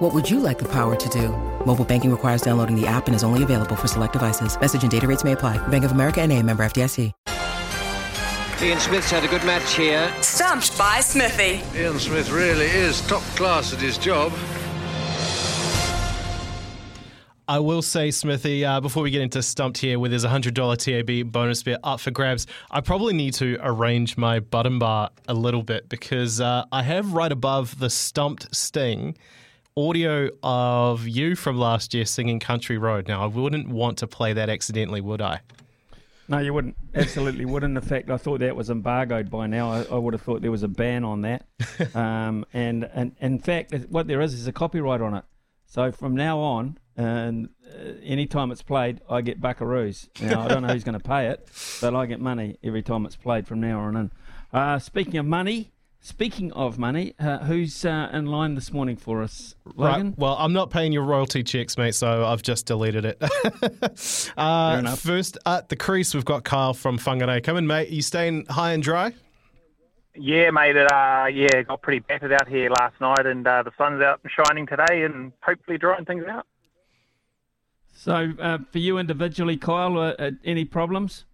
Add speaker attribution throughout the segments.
Speaker 1: What would you like the power to do? Mobile banking requires downloading the app and is only available for select devices. Message and data rates may apply. Bank of America and a member FDIC.
Speaker 2: Ian Smith's had a good match here.
Speaker 3: Stumped by Smithy.
Speaker 4: Ian Smith really is top class at his job.
Speaker 5: I will say, Smithy, uh, before we get into Stumped here, where there's a $100 TAB bonus bet up for grabs, I probably need to arrange my button bar a little bit because uh, I have right above the Stumped Sting audio of you from last year singing Country Road. Now, I wouldn't want to play that accidentally, would I?
Speaker 6: No, you wouldn't. Absolutely wouldn't. In fact, I thought that was embargoed by now. I, I would have thought there was a ban on that. um, and, and in fact, what there is is a copyright on it. So from now on, and uh, anytime it's played, I get buckaroos. Now I don't know who's going to pay it, but I get money every time it's played from now on in. Uh, speaking of money, speaking of money, uh, who's uh, in line this morning for us, Logan?
Speaker 5: Right. Well, I'm not paying your royalty checks, mate, so I've just deleted it. uh,
Speaker 6: enough.
Speaker 5: first at the crease, we've got Kyle from Whangarei. Come in, mate. you staying high and dry?
Speaker 7: Yeah, mate. It, uh, yeah, got pretty battered out here last night, and uh, the sun's out and shining today, and hopefully drying things out.
Speaker 6: So uh, for you individually, Kyle, uh, uh, any problems?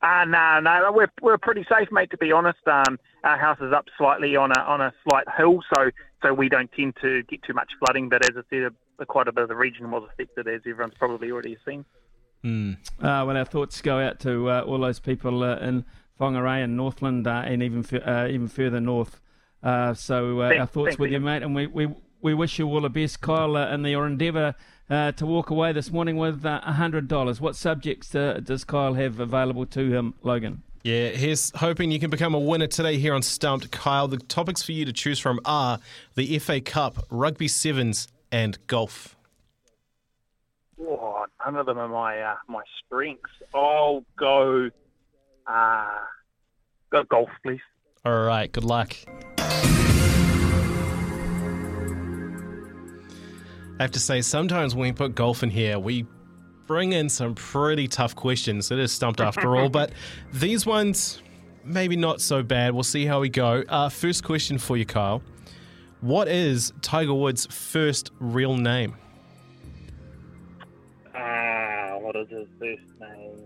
Speaker 7: Uh, no, no, we're we're pretty safe, mate. To be honest, um, our house is up slightly on a on a slight hill, so so we don't tend to get too much flooding. But as I said, a, quite a bit of the region was affected, as everyone's probably already seen.
Speaker 5: Mm.
Speaker 6: Uh, well, our thoughts go out to uh, all those people uh, in Whangarei and Northland uh, and even f- uh, even further north. Uh, so uh,
Speaker 7: Thanks-
Speaker 6: our thoughts with you, mate, and we, we, we wish you all the best, Kyle, uh, in your endeavour uh, to walk away this morning with uh, $100. What subjects uh, does Kyle have available to him, Logan?
Speaker 5: Yeah, here's hoping you can become a winner today here on Stumped. Kyle, the topics for you to choose from are the FA Cup, rugby sevens, and golf.
Speaker 7: Oh, none of them are my uh, my strengths. I'll go, uh, go golf, please.
Speaker 5: All right, good luck. I have to say, sometimes when we put golf in here, we bring in some pretty tough questions. It is stumped after all, but these ones, maybe not so bad. We'll see how we go. Uh, first question for you, Kyle. What is Tiger Woods' first real name?
Speaker 7: Ah, what is his first name?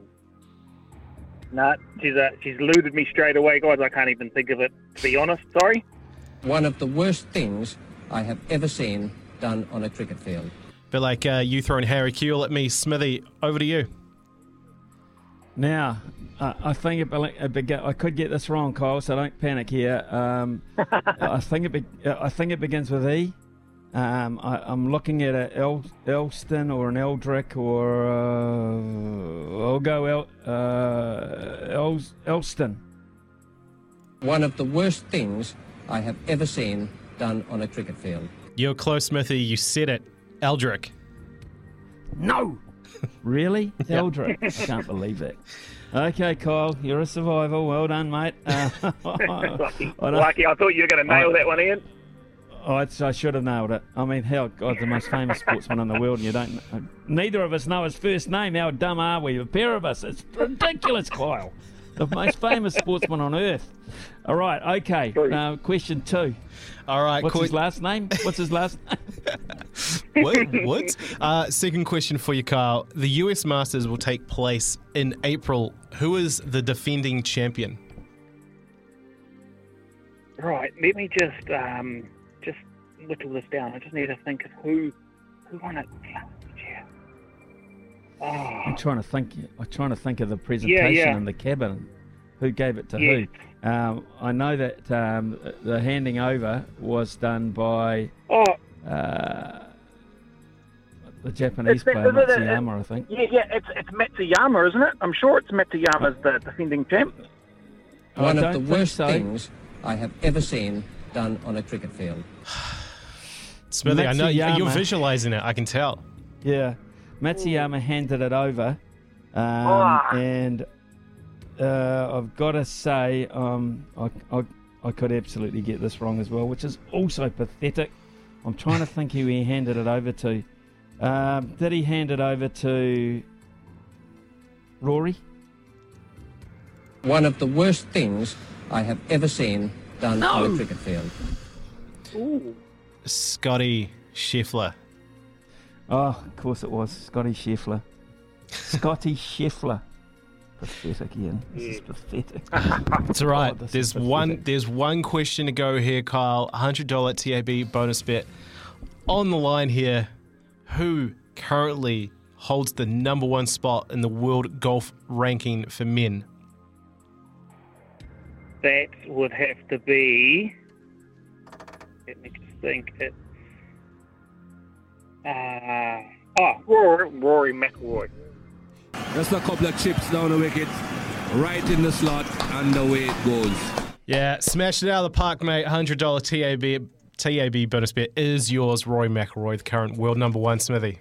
Speaker 7: Nah, she's uh, she's eluded me straight away, guys. I can't even think of it. To be honest, sorry.
Speaker 2: One of the worst things I have ever seen done on a cricket field.
Speaker 5: Bit like uh, you throwing Harry Kewell at me, Smithy. Over to you.
Speaker 6: Now, uh, I think it, bele- it bega- I could get this wrong, Kyle, so don't panic here. Um, I think it be- I think it begins with E. Um, I, I'm looking at a El- Elston or an Eldrick or uh, I'll go El- uh, El- Elston.
Speaker 2: One of the worst things I have ever seen done on a cricket field.
Speaker 5: You're close, Smithy. You said it. Eldrick.
Speaker 6: No, really, Eldrick? I can't believe it. Okay, Kyle, you're a survivor. Well done, mate. Uh,
Speaker 7: lucky,
Speaker 6: I
Speaker 7: lucky. I thought you were going to nail
Speaker 6: I-
Speaker 7: that one, Ian.
Speaker 6: It's, I should have nailed it. I mean, hell, God, the most famous sportsman in the world, and you don't. Neither of us know his first name. How dumb are we? A pair of us. It's ridiculous, Kyle. The most famous sportsman on earth. All right, okay. Uh, question two.
Speaker 5: All right,
Speaker 6: What's
Speaker 5: que-
Speaker 6: his last name? What's his last name?
Speaker 5: what? what? Uh, second question for you, Kyle. The US Masters will take place in April. Who is the defending champion?
Speaker 7: Right, let me just um, just whittle this down. I just need to think of who who won it last year. Oh,
Speaker 6: I'm trying to think. I'm trying to think of the presentation
Speaker 7: yeah.
Speaker 6: in the cabin. Who gave it to
Speaker 7: Yeah.
Speaker 6: who? Um, I know that um, the handing over was done by
Speaker 7: oh,
Speaker 6: uh, the Japanese
Speaker 7: It's- it's-
Speaker 6: player
Speaker 7: it's- it's-
Speaker 6: Matsuyama, I think.
Speaker 7: yeah, yeah. It's it's Matsuyama, isn't it? I'm sure it's Matsuyama's the defending champ.
Speaker 2: One of the worst
Speaker 6: so.
Speaker 2: things I have ever seen done on a cricket field.
Speaker 5: Smithy, I know you- you're visualizing it. I can tell.
Speaker 6: Yeah, Matsuyama handed it over, um,
Speaker 7: Ah.
Speaker 6: and uh, I've got to say, um, I, I, I could absolutely get this wrong as well, which is also pathetic. I'm trying to think who he handed it over to. Um, did he hand it over to Rory?
Speaker 2: One of the worst things I have ever seen done on a cricket field.
Speaker 5: Ooh. Scottie Scheffler.
Speaker 6: Oh, of course it was Scottie Scheffler. Scottie Scheffler. Pathetic, Ian. This is pathetic.
Speaker 5: It's all right.
Speaker 6: Oh,
Speaker 5: there's one. There's one question to go here, Kyle. hundred dollar TAB bonus bet on the line here. Who currently holds the number one spot in the world golf ranking for men?
Speaker 8: That would have to be. Let me just think. It. Uh, oh, Rory, Rory McIlroy.
Speaker 9: Just a couple of chips down the wicket, right in the slot, and away it goes.
Speaker 5: Yeah, smash it out of the park, mate. Hundred dollar TAB TAB bonus bet is yours, Roy McIlroy, the current world number one Smithy.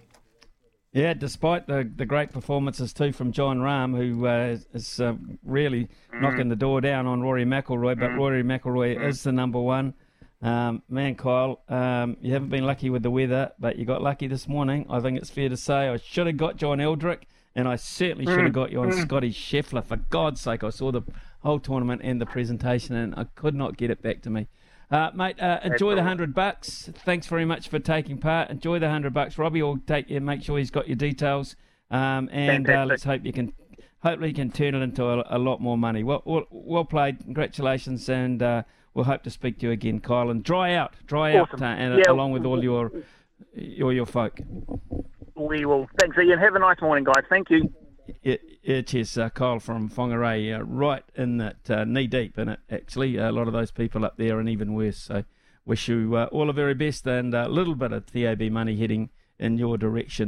Speaker 6: Yeah, despite the, the great performances too from Jon Rahm, who uh, is, is uh, really knocking the door down on Rory McIlroy, but Rory McIlroy is the number one. Um, man, Kyle, um, you haven't been lucky with the weather, but you got lucky this morning. I think it's fair to say I should have got John Eldrick, and I certainly should have got you on Scottie Scheffler. For God's sake, I saw the whole tournament and the presentation, and I could not get it back to me. Uh, mate, uh, enjoy the hundred bucks. Thanks very much for taking part. Enjoy the hundred bucks. Robbie will take you, make sure he's got your details, um, and uh, let's hope you can, hopefully, you can turn it into a, a lot more money. Well, well, well played. Congratulations, and uh, we'll hope to speak to you again, Kyle. And dry out, dry
Speaker 7: Awesome.
Speaker 6: out, uh, and
Speaker 7: Yeah.
Speaker 6: along with all your, your your folk.
Speaker 7: We will. Thanks, Ian. Have a nice morning, guys. Thank you.
Speaker 6: Yeah, cheers, uh, Kyle from Whangarei, uh, right in that uh, knee deep in it. Actually, a lot of those people up there, and even worse. So, wish you uh, all the very best and a little bit of TAB money heading in your direction.